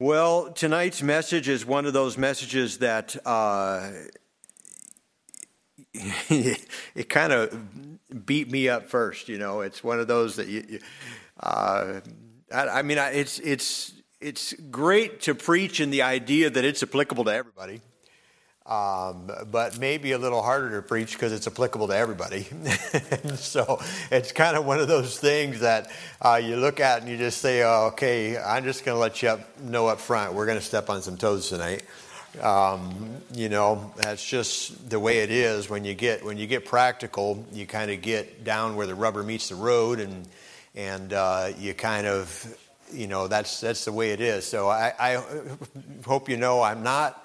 Well, tonight's message is one of those messages that uh, it kind of beat me up first. You know, it's one of those that you. Uh, I, I, mean, it's it's it's great to preach in the idea that it's applicable to everybody. Um, but maybe a little harder to preach because it's applicable to everybody. so it's kind of one of those things that uh, you look at and you just say, oh, okay, I'm just going to let you up, know up front, we're going to step on some toes tonight. Um, you know, that's just the way it is. When you get when you get practical, you kind of get down where the rubber meets the road, and and uh, you kind of, you know, that's that's the way it is. So I, I hope you know I'm not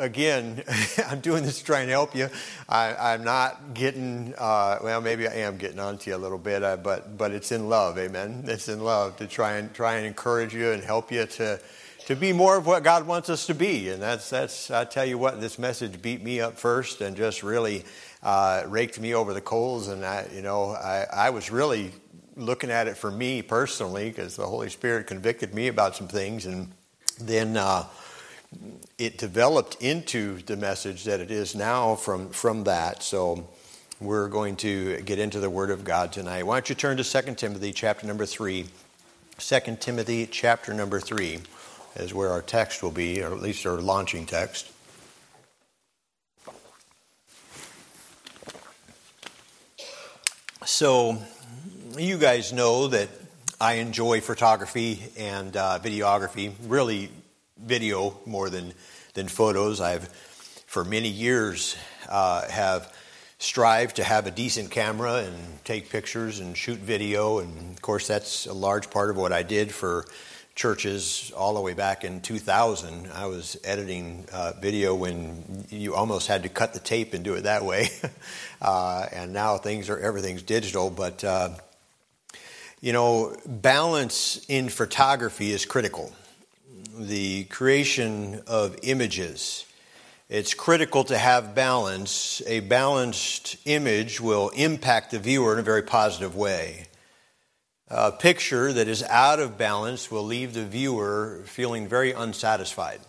again, I'm doing this to try and help you. I, am not getting, uh, well, maybe I am getting onto you a little bit, uh, but but it's in love, amen. It's in love to try and try and encourage you and help you to to be more of what God wants us to be. And that's that's I tell you what, this message beat me up first and just really uh, raked me over the coals. And I, you know, I, I was really looking at it for me personally because the Holy Spirit convicted me about some things, and then. It developed into the message that it is now from, from that. So we're going to get into the Word of God tonight. Why don't you turn to 2 Timothy chapter number 3. 2 Timothy chapter number 3 is where our text will be, or at least our launching text. So, you guys know that I enjoy photography and uh, videography, really video more than, than photos. I've, for many years, uh, have strived to have a decent camera and take pictures and shoot video. And of course, that's a large part of what I did for churches all the way back in 2000. I was editing uh, video when you almost had to cut the tape and do it that way. uh, and now things are everything's digital, but uh, you know, balance in photography is critical the creation of images. It's critical to have balance. A balanced image will impact the viewer in a very positive way. A picture that is out of balance will leave the viewer feeling very unsatisfied.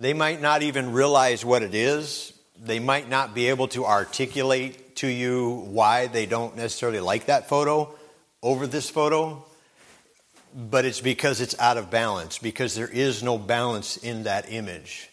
They might not even realize what it is. They might not be able to articulate to you why they don't necessarily like that photo over this photo but it's because it's out of balance, because there is no balance in that image.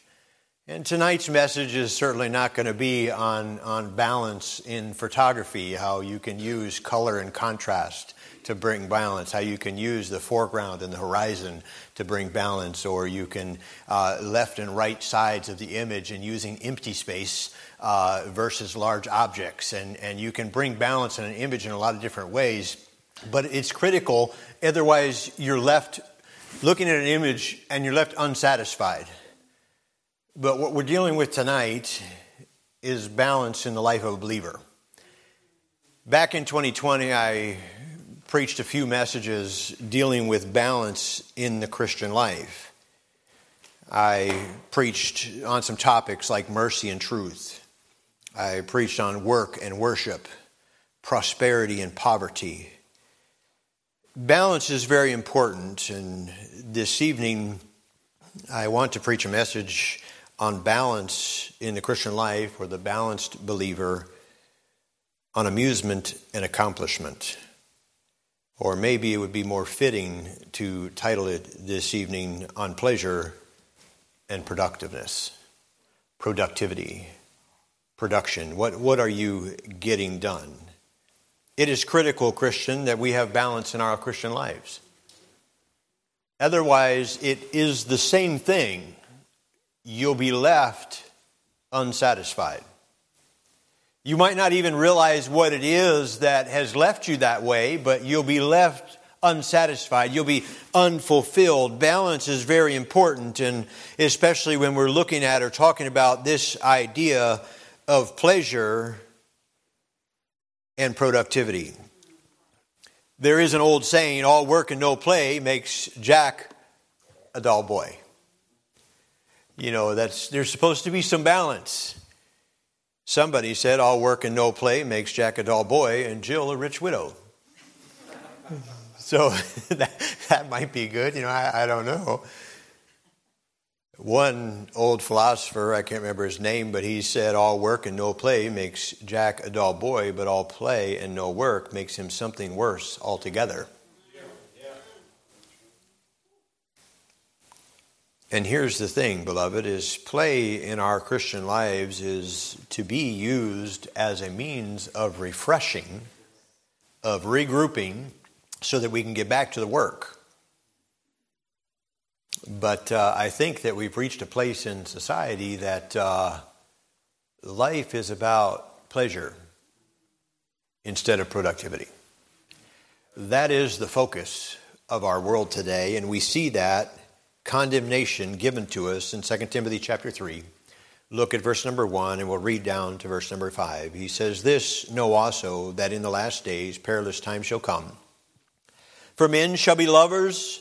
And tonight's message is certainly not going to be on, on balance in photography, how you can use color and contrast to bring balance, how you can use the foreground and the horizon to bring balance, or you can uh, left and right sides of the image and using empty space uh, versus large objects. And, and you can bring balance in an image in a lot of different ways. But it's critical, otherwise, you're left looking at an image and you're left unsatisfied. But what we're dealing with tonight is balance in the life of a believer. Back in 2020, I preached a few messages dealing with balance in the Christian life. I preached on some topics like mercy and truth. I preached on work and worship, prosperity and poverty, Balance is very important, and this evening I want to preach a message on balance in the Christian life or the balanced believer on amusement and accomplishment. Or maybe it would be more fitting to title it this evening on pleasure and productiveness. Productivity, production. What, what are you getting done? It is critical, Christian, that we have balance in our Christian lives. Otherwise, it is the same thing. You'll be left unsatisfied. You might not even realize what it is that has left you that way, but you'll be left unsatisfied. You'll be unfulfilled. Balance is very important, and especially when we're looking at or talking about this idea of pleasure and productivity. There is an old saying all work and no play makes Jack a dull boy. You know, that's there's supposed to be some balance. Somebody said all work and no play makes Jack a dull boy and Jill a rich widow. so that, that might be good, you know, I, I don't know. One old philosopher, I can't remember his name, but he said, All work and no play makes Jack a dull boy, but all play and no work makes him something worse altogether. And here's the thing, beloved, is play in our Christian lives is to be used as a means of refreshing, of regrouping, so that we can get back to the work. But uh, I think that we've reached a place in society that uh, life is about pleasure instead of productivity. That is the focus of our world today, and we see that condemnation given to us in 2 Timothy chapter 3. Look at verse number 1 and we'll read down to verse number 5. He says, This know also that in the last days perilous times shall come. For men shall be lovers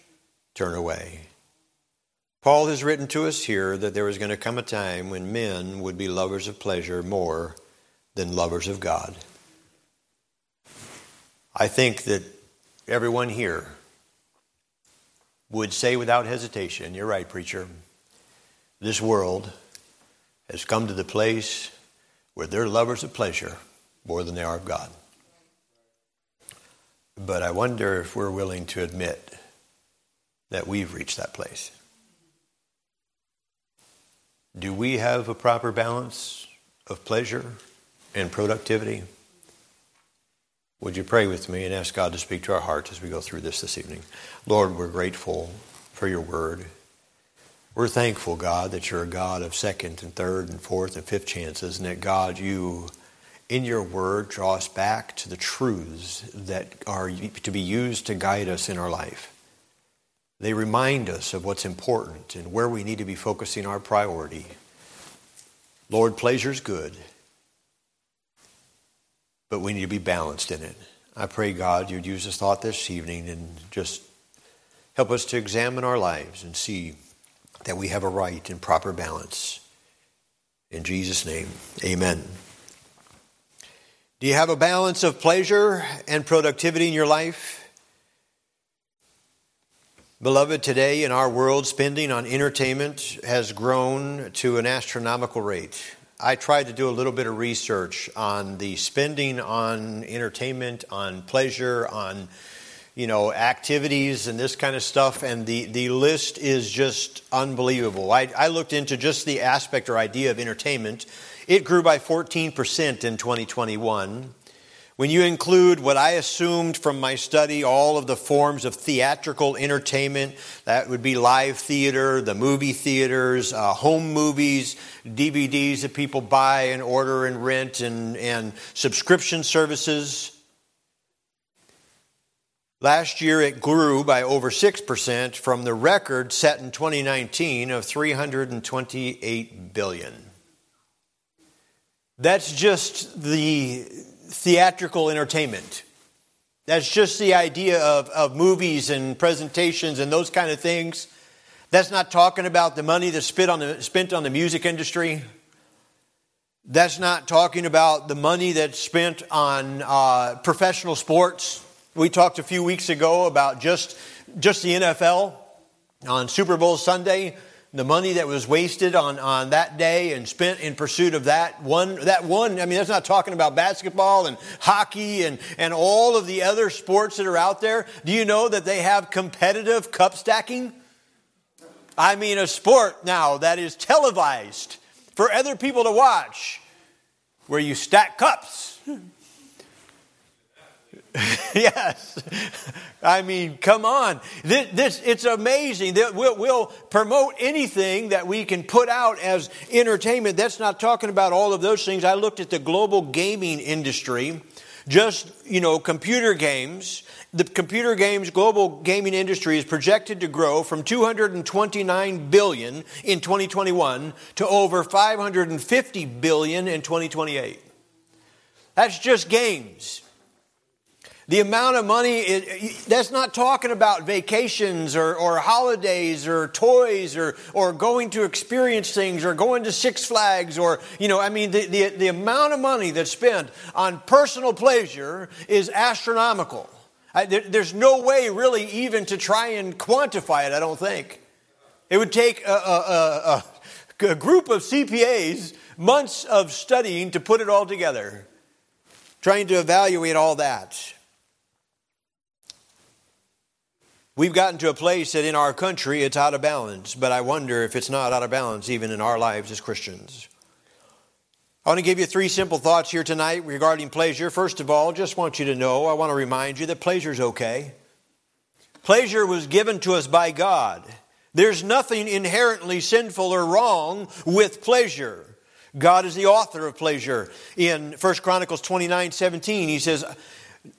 turn away. Paul has written to us here that there was going to come a time when men would be lovers of pleasure more than lovers of God. I think that everyone here would say without hesitation, You're right, preacher. This world has come to the place where they're lovers of pleasure more than they are of God. But I wonder if we're willing to admit that we've reached that place. Do we have a proper balance of pleasure and productivity? Would you pray with me and ask God to speak to our hearts as we go through this this evening? Lord, we're grateful for your word. We're thankful, God, that you're a God of second and third and fourth and fifth chances, and that, God, you, in your word, draw us back to the truths that are to be used to guide us in our life. They remind us of what's important and where we need to be focusing our priority. Lord, pleasure's good but we need to be balanced in it. I pray, God, you'd use this thought this evening and just help us to examine our lives and see that we have a right and proper balance. In Jesus' name, amen. Do you have a balance of pleasure and productivity in your life? Beloved, today in our world, spending on entertainment has grown to an astronomical rate. I tried to do a little bit of research on the spending on entertainment, on pleasure, on you know activities and this kind of stuff, and the, the list is just unbelievable. I, I looked into just the aspect or idea of entertainment. It grew by 14% in 2021. When you include what I assumed from my study, all of the forms of theatrical entertainment, that would be live theater, the movie theaters, uh, home movies, DVDs that people buy and order and rent, and, and subscription services. Last year it grew by over 6% from the record set in 2019 of 328 billion. That's just the theatrical entertainment. That's just the idea of, of movies and presentations and those kind of things. That's not talking about the money that's spent on the, spent on the music industry. That's not talking about the money that's spent on uh, professional sports. We talked a few weeks ago about just, just the NFL on Super Bowl Sunday the money that was wasted on, on that day and spent in pursuit of that one, that one, I mean, that's not talking about basketball and hockey and, and all of the other sports that are out there. Do you know that they have competitive cup stacking? I mean, a sport now that is televised for other people to watch where you stack cups. yes. I mean, come on. This, this it's amazing that we'll, we'll, promote anything that we can put out as entertainment. That's not talking about all of those things. I looked at the global gaming industry. just, you know, computer games, the computer games global gaming industry is projected to grow from 229 billion in 2021 to over 550 billion in 2028. That's just games. The amount of money, that's not talking about vacations or, or holidays or toys or, or going to experience things or going to Six Flags or, you know, I mean, the, the, the amount of money that's spent on personal pleasure is astronomical. I, there, there's no way really even to try and quantify it, I don't think. It would take a, a, a, a group of CPAs months of studying to put it all together, trying to evaluate all that. We've gotten to a place that in our country it's out of balance, but I wonder if it's not out of balance even in our lives as Christians. I want to give you three simple thoughts here tonight regarding pleasure. First of all, just want you to know, I want to remind you that pleasure is okay. Pleasure was given to us by God. There's nothing inherently sinful or wrong with pleasure. God is the author of pleasure. In 1 Chronicles 29 17, he says,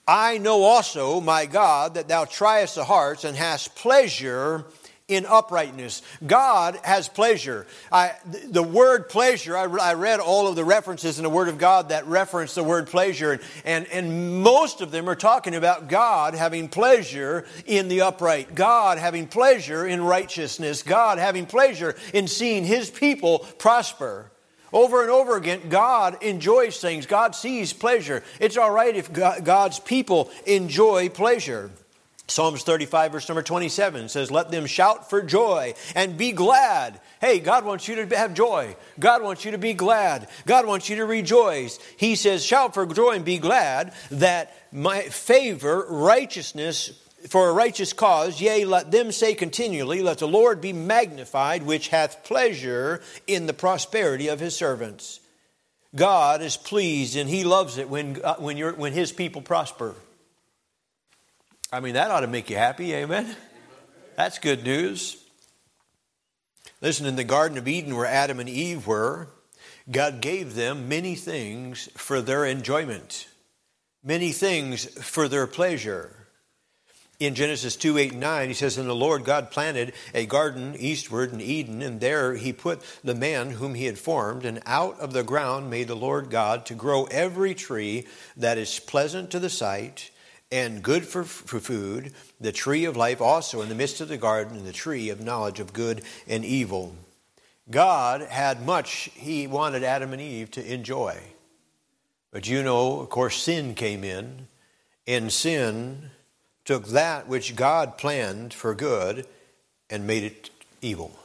I know also, my God, that thou triest the hearts and hast pleasure in uprightness. God has pleasure. I, the word pleasure, I, I, read all of the references in the Word of God that reference the word pleasure, and, and most of them are talking about God having pleasure in the upright, God having pleasure in righteousness, God having pleasure in seeing His people prosper. Over and over again, God enjoys things. God sees pleasure. It's all right if God's people enjoy pleasure. Psalms 35, verse number 27 says, Let them shout for joy and be glad. Hey, God wants you to have joy. God wants you to be glad. God wants you to rejoice. He says, Shout for joy and be glad that my favor, righteousness, for a righteous cause, yea, let them say continually, Let the Lord be magnified, which hath pleasure in the prosperity of his servants. God is pleased and he loves it when, uh, when, you're, when his people prosper. I mean, that ought to make you happy, amen? That's good news. Listen, in the Garden of Eden, where Adam and Eve were, God gave them many things for their enjoyment, many things for their pleasure in Genesis 2 8 and 9, he says, And the Lord God planted a garden eastward in Eden, and there he put the man whom he had formed, and out of the ground made the Lord God to grow every tree that is pleasant to the sight and good for, for food, the tree of life also in the midst of the garden, and the tree of knowledge of good and evil. God had much he wanted Adam and Eve to enjoy. But you know, of course, sin came in, and sin took that which God planned for good and made it evil.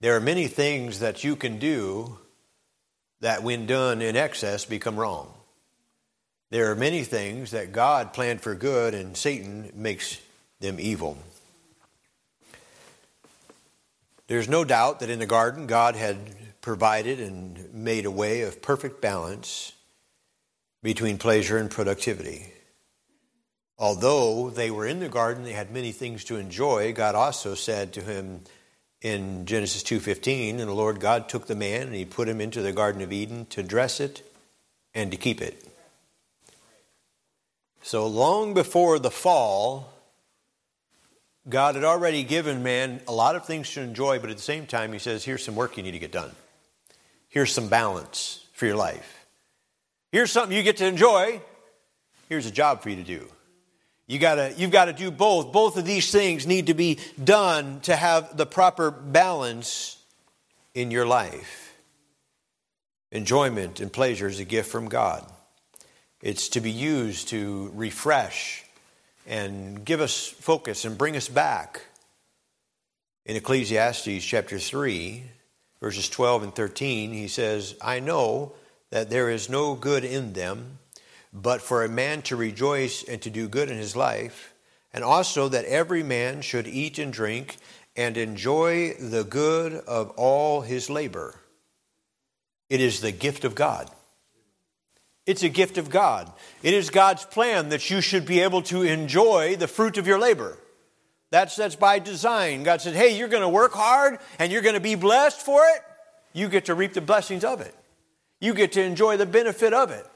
There are many things that you can do that, when done in excess, become wrong. There are many things that God planned for good and Satan makes them evil. There's no doubt that in the garden, God had provided and made a way of perfect balance between pleasure and productivity. Although they were in the garden, they had many things to enjoy. God also said to him in Genesis 2:15, and the Lord God took the man and he put him into the garden of Eden to dress it and to keep it. So long before the fall, God had already given man a lot of things to enjoy, but at the same time, he says, Here's some work you need to get done. Here's some balance for your life. Here's something you get to enjoy. Here's a job for you to do. You gotta, you've got to do both. Both of these things need to be done to have the proper balance in your life. Enjoyment and pleasure is a gift from God. It's to be used to refresh and give us focus and bring us back. In Ecclesiastes chapter 3, verses 12 and 13, he says, I know that there is no good in them but for a man to rejoice and to do good in his life, and also that every man should eat and drink and enjoy the good of all his labor. It is the gift of God. It's a gift of God. It is God's plan that you should be able to enjoy the fruit of your labor. That's, that's by design. God said, hey, you're going to work hard and you're going to be blessed for it. You get to reap the blessings of it. You get to enjoy the benefit of it.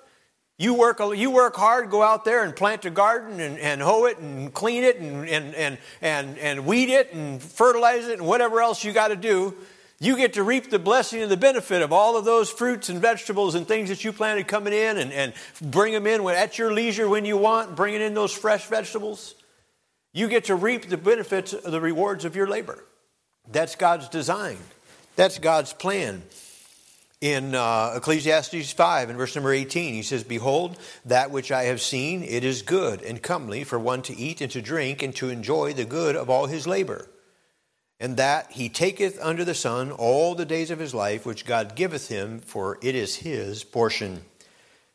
You work, you work hard, go out there and plant a garden and, and hoe it and clean it and, and, and, and, and weed it and fertilize it and whatever else you got to do. You get to reap the blessing and the benefit of all of those fruits and vegetables and things that you planted coming in and, and bring them in when, at your leisure when you want, bringing in those fresh vegetables. You get to reap the benefits of the rewards of your labor. That's God's design. That's God's plan in uh, Ecclesiastes 5 and verse number 18. He says, Behold, that which I have seen, it is good and comely for one to eat and to drink and to enjoy the good of all his labor. And that he taketh under the sun all the days of his life, which God giveth him, for it is his portion.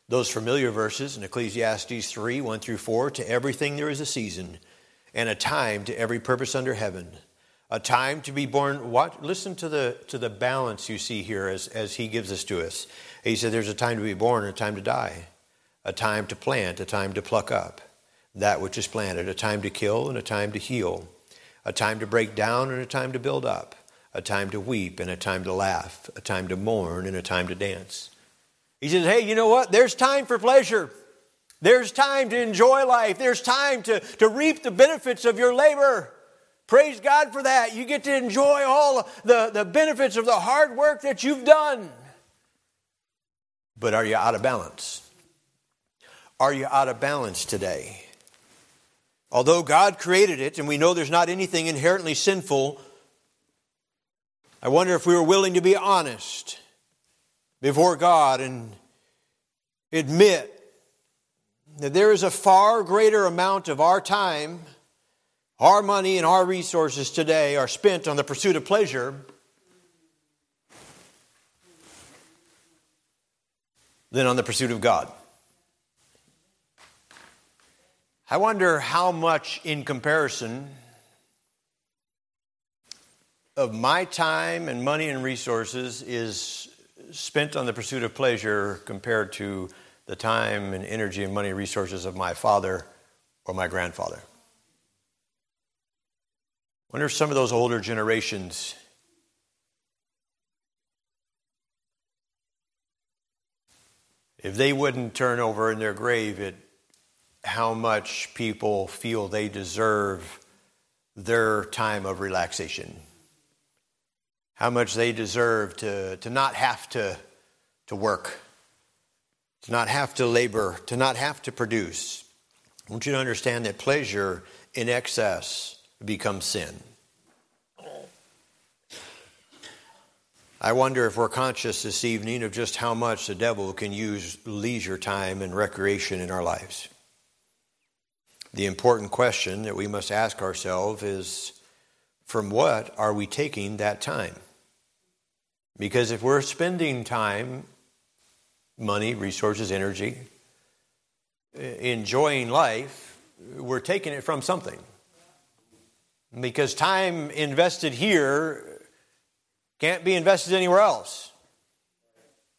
Those familiar verses in Ecclesiastes 3 1 through 4 To everything there is a season, and a time to every purpose under heaven a time to be born. What, listen to the, to the balance you see here as, as he gives this to us. He said there's a time to be born a time to die, a time to plant, a time to pluck up that which is planted, a time to kill and a time to heal, a time to break down and a time to build up, a time to weep and a time to laugh, a time to mourn and a time to dance. He says, hey, you know what? There's time for pleasure. There's time to enjoy life. There's time to, to reap the benefits of your labor. Praise God for that. You get to enjoy all the, the benefits of the hard work that you've done. But are you out of balance? Are you out of balance today? Although God created it and we know there's not anything inherently sinful, I wonder if we were willing to be honest before God and admit that there is a far greater amount of our time our money and our resources today are spent on the pursuit of pleasure than on the pursuit of God. I wonder how much, in comparison, of my time and money and resources is spent on the pursuit of pleasure compared to the time and energy and money resources of my father or my grandfather wonder if some of those older generations if they wouldn't turn over in their grave at how much people feel they deserve their time of relaxation. How much they deserve to, to not have to, to work to not have to labor to not have to produce. I want you to understand that pleasure in excess becomes sin. I wonder if we're conscious this evening of just how much the devil can use leisure time and recreation in our lives. The important question that we must ask ourselves is from what are we taking that time? Because if we're spending time, money, resources, energy, enjoying life, we're taking it from something. Because time invested here can't be invested anywhere else.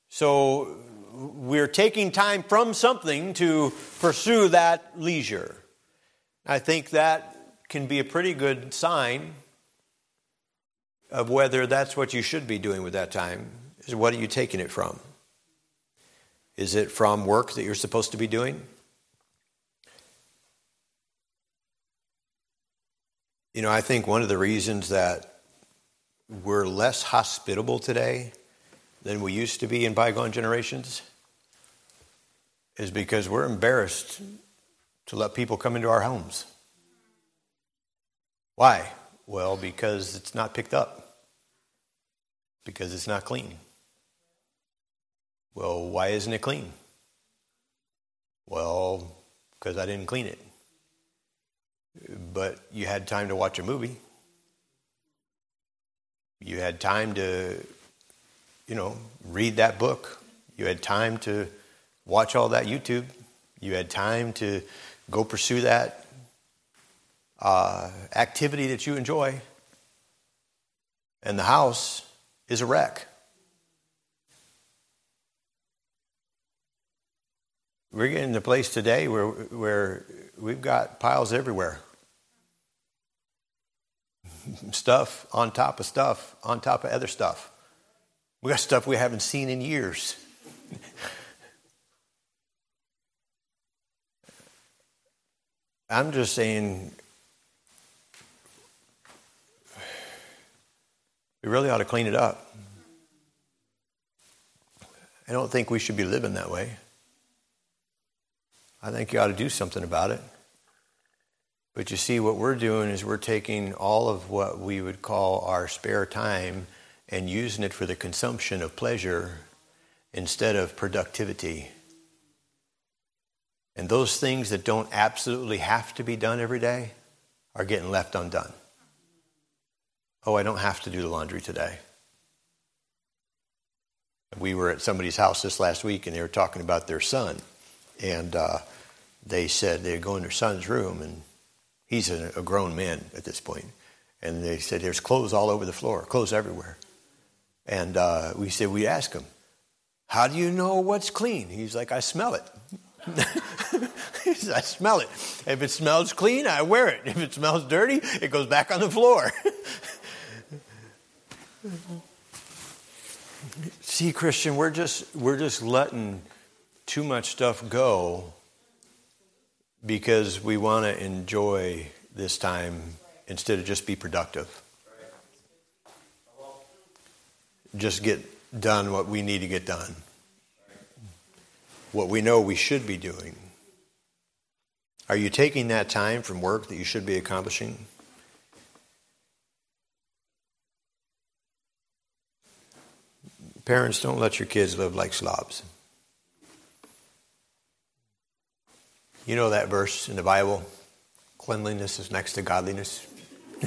So we're taking time from something to pursue that leisure. I think that can be a pretty good sign of whether that's what you should be doing with that time. Is what are you taking it from? Is it from work that you're supposed to be doing? You know, I think one of the reasons that we're less hospitable today than we used to be in bygone generations is because we're embarrassed to let people come into our homes. Why? Well, because it's not picked up, because it's not clean. Well, why isn't it clean? Well, because I didn't clean it but you had time to watch a movie. You had time to, you know, read that book. You had time to watch all that YouTube. You had time to go pursue that uh, activity that you enjoy. And the house is a wreck. We're getting to a place today where, where we've got piles everywhere. stuff on top of stuff on top of other stuff. We got stuff we haven't seen in years. I'm just saying, we really ought to clean it up. I don't think we should be living that way. I think you ought to do something about it. But you see, what we're doing is we're taking all of what we would call our spare time and using it for the consumption of pleasure instead of productivity. And those things that don't absolutely have to be done every day are getting left undone. Oh, I don't have to do the laundry today. We were at somebody's house this last week and they were talking about their son. And uh, they said they'd go in their son's room and he's a, a grown man at this point. And they said there's clothes all over the floor, clothes everywhere. And uh, we said, we asked him, how do you know what's clean? He's like, I smell it. I smell it. If it smells clean, I wear it. If it smells dirty, it goes back on the floor. See, Christian, we're just we're just letting too much stuff go because we want to enjoy this time instead of just be productive. Just get done what we need to get done what we know we should be doing. Are you taking that time from work that you should be accomplishing? Parents, don't let your kids live like slobs. You know that verse in the Bible cleanliness is next to godliness.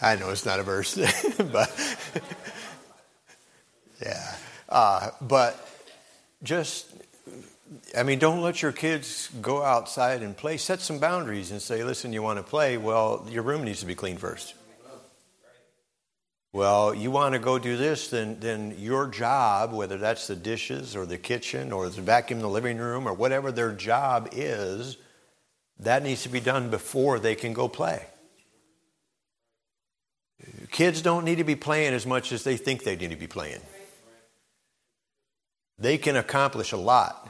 I know it's not a verse, but yeah. Uh, but just, I mean, don't let your kids go outside and play. Set some boundaries and say, listen, you want to play? Well, your room needs to be clean first. Well, you want to go do this, then, then your job, whether that's the dishes or the kitchen or the vacuum in the living room or whatever their job is, that needs to be done before they can go play. Kids don't need to be playing as much as they think they need to be playing they can accomplish a lot.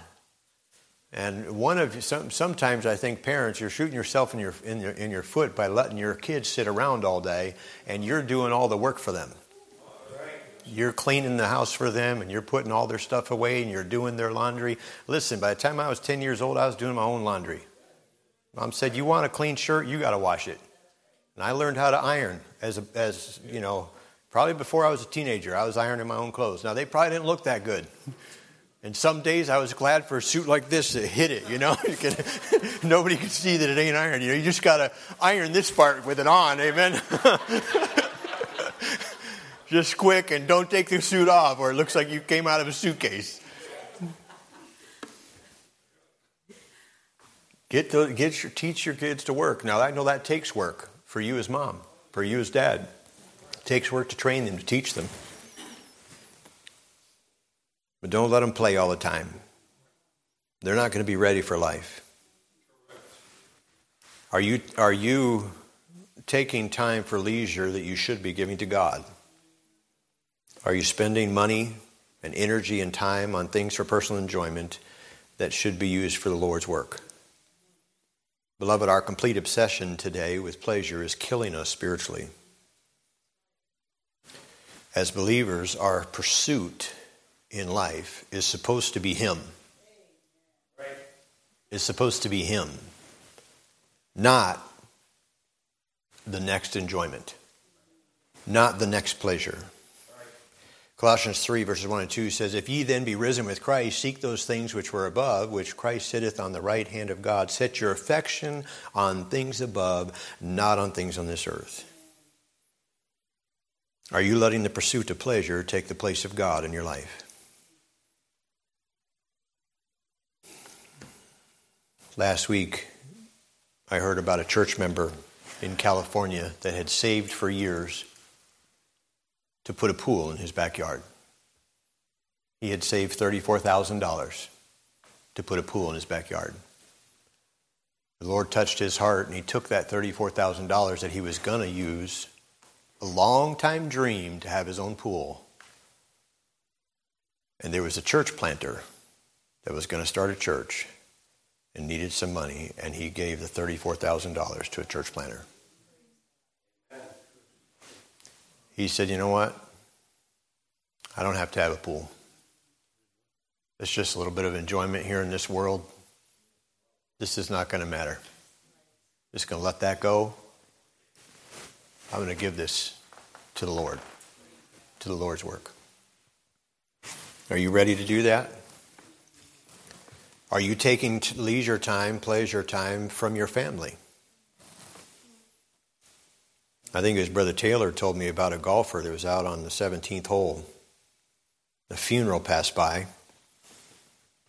And one of some, sometimes I think parents, you're shooting yourself in your, in your in your foot by letting your kids sit around all day, and you're doing all the work for them. You're cleaning the house for them, and you're putting all their stuff away, and you're doing their laundry. Listen, by the time I was 10 years old, I was doing my own laundry. Mom said, "You want a clean shirt? You got to wash it." And I learned how to iron as a, as you know, probably before I was a teenager. I was ironing my own clothes. Now they probably didn't look that good. And some days I was glad for a suit like this to hit it, you know. Nobody can see that it ain't iron. You know, you just got to iron this part with it on, amen. just quick and don't take the suit off or it looks like you came out of a suitcase. Get to, get your, teach your kids to work. Now, I know that takes work for you as mom, for you as dad. It takes work to train them, to teach them. But don't let them play all the time. They're not going to be ready for life. Are you, are you taking time for leisure that you should be giving to God? Are you spending money and energy and time on things for personal enjoyment that should be used for the Lord's work? Beloved, our complete obsession today with pleasure is killing us spiritually. As believers, our pursuit in life is supposed to be Him. Is supposed to be Him, not the next enjoyment, not the next pleasure. Colossians 3, verses 1 and 2 says, If ye then be risen with Christ, seek those things which were above, which Christ sitteth on the right hand of God. Set your affection on things above, not on things on this earth. Are you letting the pursuit of pleasure take the place of God in your life? Last week, I heard about a church member in California that had saved for years to put a pool in his backyard. He had saved $34,000 to put a pool in his backyard. The Lord touched his heart and he took that $34,000 that he was going to use, a long time dream to have his own pool. And there was a church planter that was going to start a church and needed some money, and he gave the $34,000 to a church planter. He said, You know what? I don't have to have a pool. It's just a little bit of enjoyment here in this world. This is not going to matter. Just going to let that go. I'm going to give this to the Lord, to the Lord's work. Are you ready to do that? Are you taking leisure time, pleasure time from your family? I think his brother Taylor told me about a golfer that was out on the 17th hole. The funeral passed by.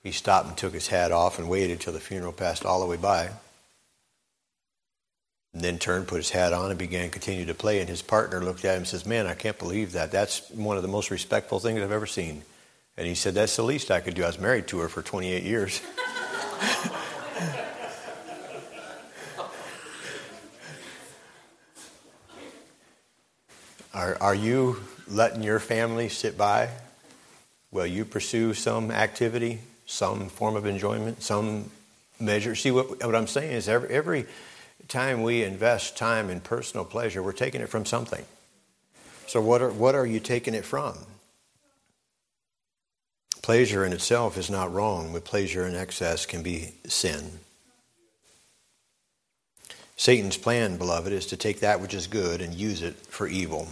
He stopped and took his hat off and waited till the funeral passed all the way by. And then turned, put his hat on, and began to continue to play. And his partner looked at him and says, Man, I can't believe that. That's one of the most respectful things I've ever seen. And he said, That's the least I could do. I was married to her for 28 years. are, are you letting your family sit by while you pursue some activity some form of enjoyment, some measure. See, what, what I'm saying is every, every time we invest time in personal pleasure, we're taking it from something. So, what are, what are you taking it from? Pleasure in itself is not wrong, but pleasure in excess can be sin. Satan's plan, beloved, is to take that which is good and use it for evil.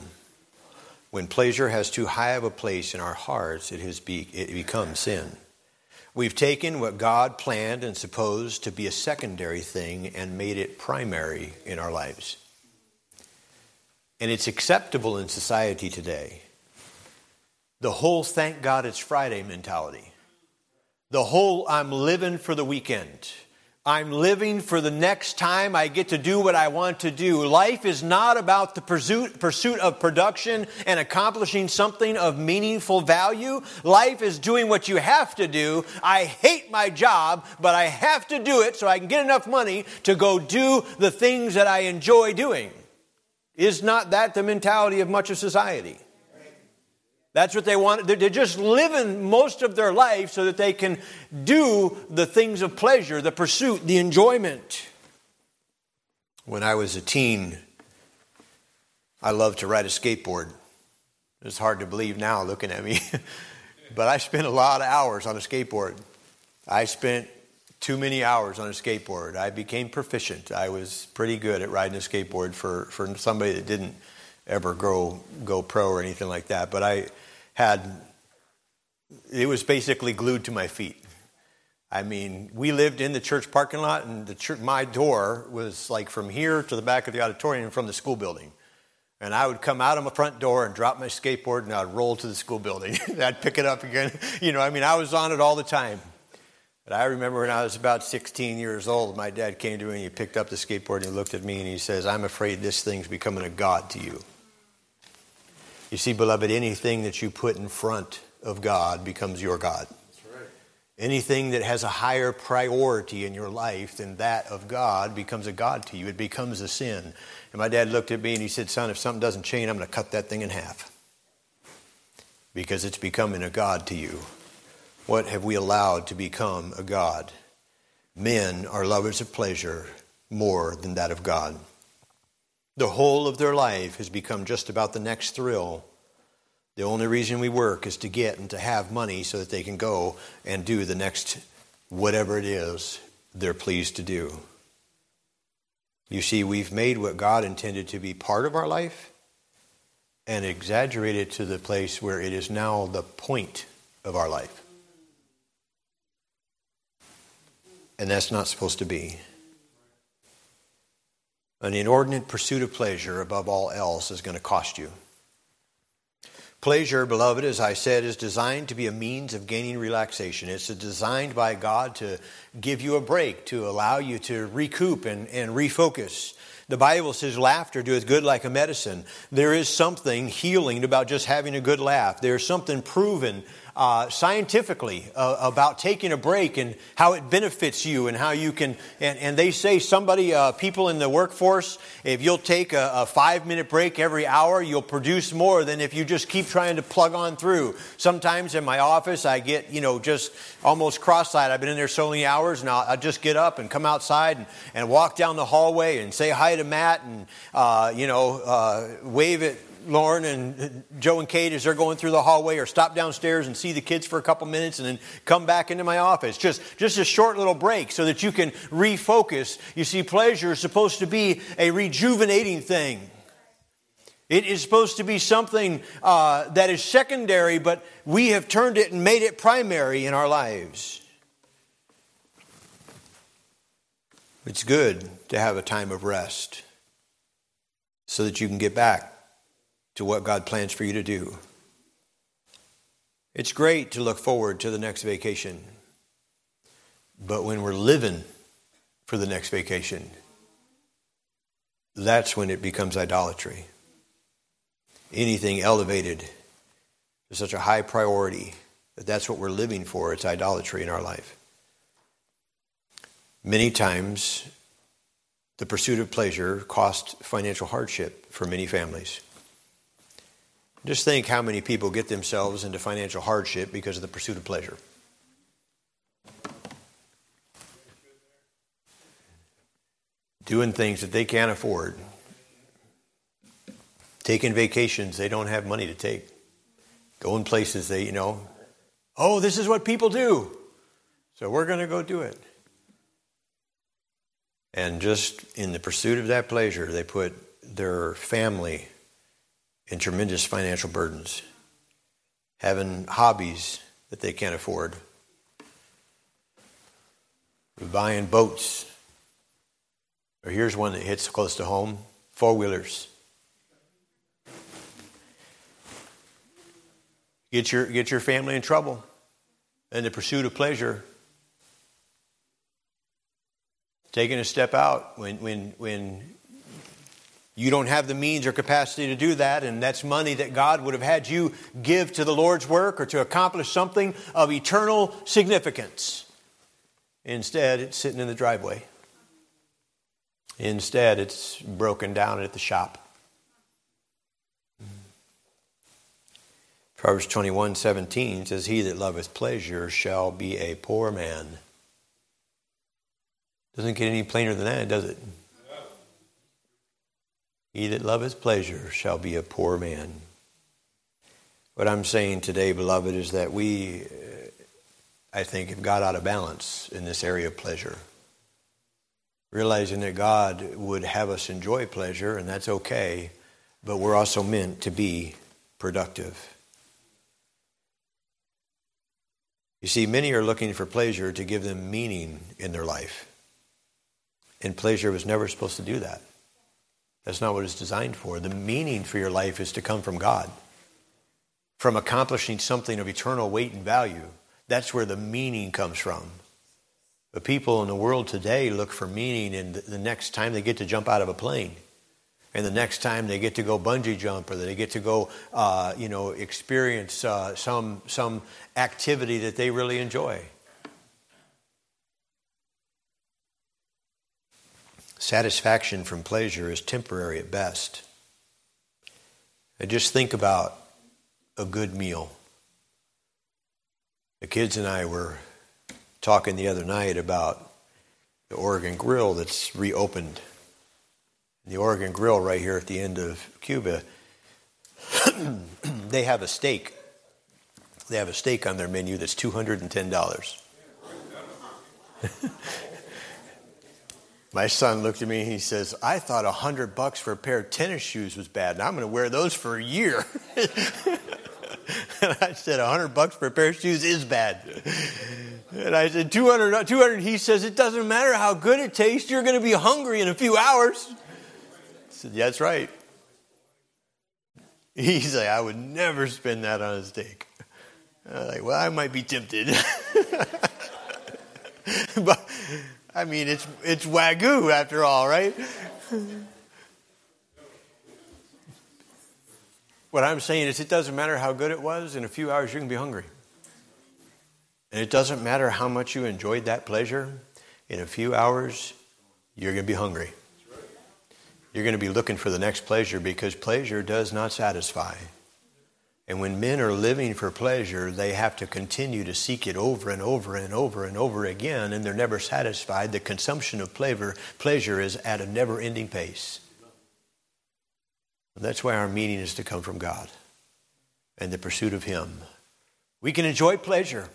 When pleasure has too high of a place in our hearts, it, has be, it becomes sin. We've taken what God planned and supposed to be a secondary thing and made it primary in our lives. And it's acceptable in society today. The whole thank God it's Friday mentality. The whole I'm living for the weekend. I'm living for the next time I get to do what I want to do. Life is not about the pursuit, pursuit of production and accomplishing something of meaningful value. Life is doing what you have to do. I hate my job, but I have to do it so I can get enough money to go do the things that I enjoy doing. Is not that the mentality of much of society? That's what they want. They're just living most of their life so that they can do the things of pleasure, the pursuit, the enjoyment. When I was a teen, I loved to ride a skateboard. It's hard to believe now looking at me, but I spent a lot of hours on a skateboard. I spent too many hours on a skateboard. I became proficient. I was pretty good at riding a skateboard for, for somebody that didn't ever grow, go pro or anything like that. But I, had, it was basically glued to my feet. I mean, we lived in the church parking lot, and the church, my door was like from here to the back of the auditorium from the school building. And I would come out of my front door and drop my skateboard, and I'd roll to the school building. I'd pick it up again. You know, I mean, I was on it all the time. But I remember when I was about 16 years old, my dad came to me and he picked up the skateboard and he looked at me and he says, I'm afraid this thing's becoming a god to you. You see, beloved, anything that you put in front of God becomes your God. Anything that has a higher priority in your life than that of God becomes a God to you. It becomes a sin. And my dad looked at me and he said, Son, if something doesn't change, I'm going to cut that thing in half because it's becoming a God to you. What have we allowed to become a God? Men are lovers of pleasure more than that of God. The whole of their life has become just about the next thrill. The only reason we work is to get and to have money so that they can go and do the next whatever it is they're pleased to do. You see, we've made what God intended to be part of our life and exaggerated to the place where it is now the point of our life. And that's not supposed to be. An inordinate pursuit of pleasure above all else is going to cost you. Pleasure, beloved, as I said, is designed to be a means of gaining relaxation. It's designed by God to give you a break, to allow you to recoup and, and refocus. The Bible says laughter doeth good like a medicine. There is something healing about just having a good laugh. There's something proven uh, scientifically uh, about taking a break and how it benefits you and how you can. And, and they say somebody, uh, people in the workforce, if you'll take a, a five minute break every hour, you'll produce more than if you just keep trying to plug on through. Sometimes in my office, I get, you know, just almost cross eyed. I've been in there so many hours, and I'll, I'll, just get up and come outside and, and walk down the hallway and say hi to Matt and, uh, you know, uh, wave at Lauren and Joe and Kate as they're going through the hallway or stop downstairs and see the kids for a couple minutes and then come back into my office. Just, just a short little break so that you can refocus. You see, pleasure is supposed to be a rejuvenating thing. It is supposed to be something uh, that is secondary, but we have turned it and made it primary in our lives. It's good to have a time of rest so that you can get back to what God plans for you to do. It's great to look forward to the next vacation, but when we're living for the next vacation, that's when it becomes idolatry. Anything elevated to such a high priority that that's what we're living for, it's idolatry in our life. Many times, the pursuit of pleasure costs financial hardship for many families. Just think how many people get themselves into financial hardship because of the pursuit of pleasure. Doing things that they can't afford. Taking vacations they don't have money to take. Going places they, you know, oh, this is what people do. So we're going to go do it. And just in the pursuit of that pleasure, they put their family in tremendous financial burdens, having hobbies that they can't afford, buying boats. Or here's one that hits close to home four wheelers. Get your, get your family in trouble in the pursuit of pleasure. Taking a step out when, when, when you don't have the means or capacity to do that, and that's money that God would have had you give to the Lord's work or to accomplish something of eternal significance. Instead, it's sitting in the driveway. Instead, it's broken down at the shop. Proverbs 21 17 says, He that loveth pleasure shall be a poor man. Doesn't get any plainer than that, does it? He that loveth pleasure shall be a poor man. What I'm saying today, beloved, is that we, uh, I think, have got out of balance in this area of pleasure. Realizing that God would have us enjoy pleasure, and that's okay, but we're also meant to be productive. You see, many are looking for pleasure to give them meaning in their life. And pleasure was never supposed to do that. That's not what it's designed for. The meaning for your life is to come from God, from accomplishing something of eternal weight and value. That's where the meaning comes from. But people in the world today look for meaning in the next time they get to jump out of a plane, and the next time they get to go bungee jump, or they get to go, uh, you know, experience uh, some some activity that they really enjoy. Satisfaction from pleasure is temporary at best. I just think about a good meal. The kids and I were talking the other night about the Oregon Grill that's reopened. The Oregon Grill, right here at the end of Cuba, they have a steak. They have a steak on their menu that's $210. My son looked at me and he says, I thought a hundred bucks for a pair of tennis shoes was bad, and I'm going to wear those for a year. and I said, a hundred bucks for a pair of shoes is bad. And I said, 200, 200. He says, it doesn't matter how good it tastes, you're going to be hungry in a few hours. I said, yeah, that's right. He's like, I would never spend that on a steak. I'm like, well, I might be tempted. but I mean, it's, it's Wagyu after all, right? what I'm saying is, it doesn't matter how good it was, in a few hours you can be hungry. And it doesn't matter how much you enjoyed that pleasure, in a few hours, you're going to be hungry. You're going to be looking for the next pleasure because pleasure does not satisfy. And when men are living for pleasure, they have to continue to seek it over and over and over and over again, and they're never satisfied. The consumption of pleasure, is at a never ending pace. And that's why our meaning is to come from God and the pursuit of Him. We can enjoy pleasure,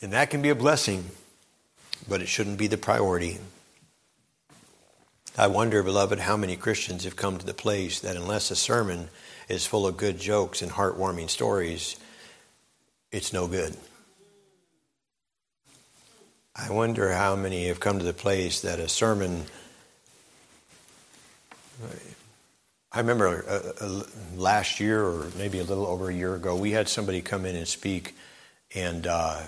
and that can be a blessing, but it shouldn't be the priority. I wonder, beloved, how many Christians have come to the place that unless a sermon is full of good jokes and heartwarming stories, it's no good. I wonder how many have come to the place that a sermon. I remember uh, uh, last year, or maybe a little over a year ago, we had somebody come in and speak, and uh,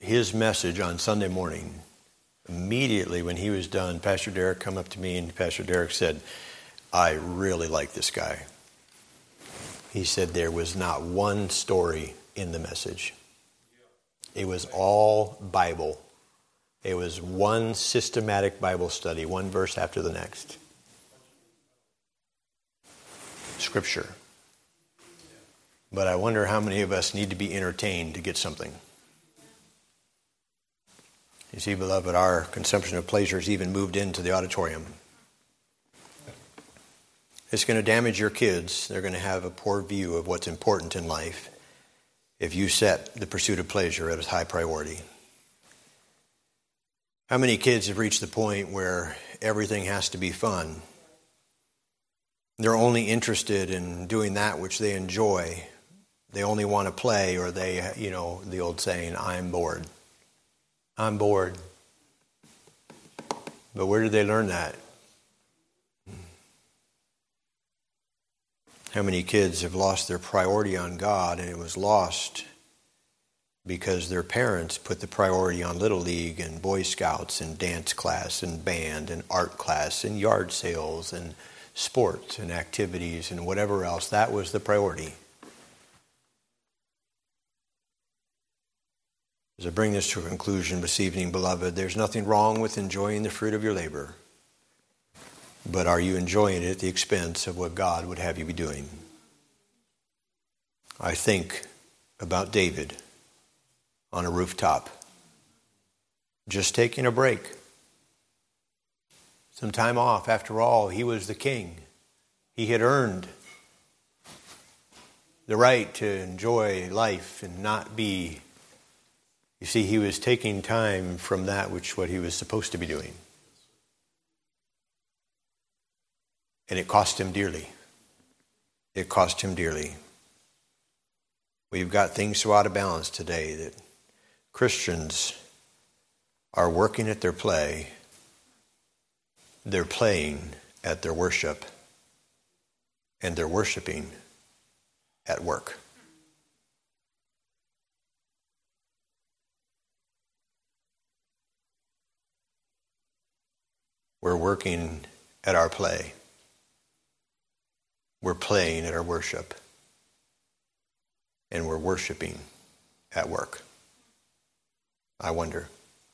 his message on Sunday morning, immediately when he was done, Pastor Derek come up to me, and Pastor Derek said, "I really like this guy." He said there was not one story in the message. It was all Bible. It was one systematic Bible study, one verse after the next. Scripture. But I wonder how many of us need to be entertained to get something. You see, beloved, our consumption of pleasures even moved into the auditorium. It's going to damage your kids. They're going to have a poor view of what's important in life if you set the pursuit of pleasure as high priority. How many kids have reached the point where everything has to be fun? They're only interested in doing that which they enjoy. They only want to play, or they, you know, the old saying, I'm bored. I'm bored. But where did they learn that? How many kids have lost their priority on God and it was lost because their parents put the priority on Little League and Boy Scouts and dance class and band and art class and yard sales and sports and activities and whatever else? That was the priority. As I bring this to a conclusion this evening, beloved, there's nothing wrong with enjoying the fruit of your labor. But are you enjoying it at the expense of what God would have you be doing? I think about David on a rooftop, just taking a break, some time off. After all, he was the king. He had earned the right to enjoy life and not be. You see, he was taking time from that which what he was supposed to be doing. And it cost him dearly. It cost him dearly. We've got things so out of balance today that Christians are working at their play, they're playing at their worship, and they're worshiping at work. We're working at our play we're playing at our worship and we're worshiping at work. I wonder.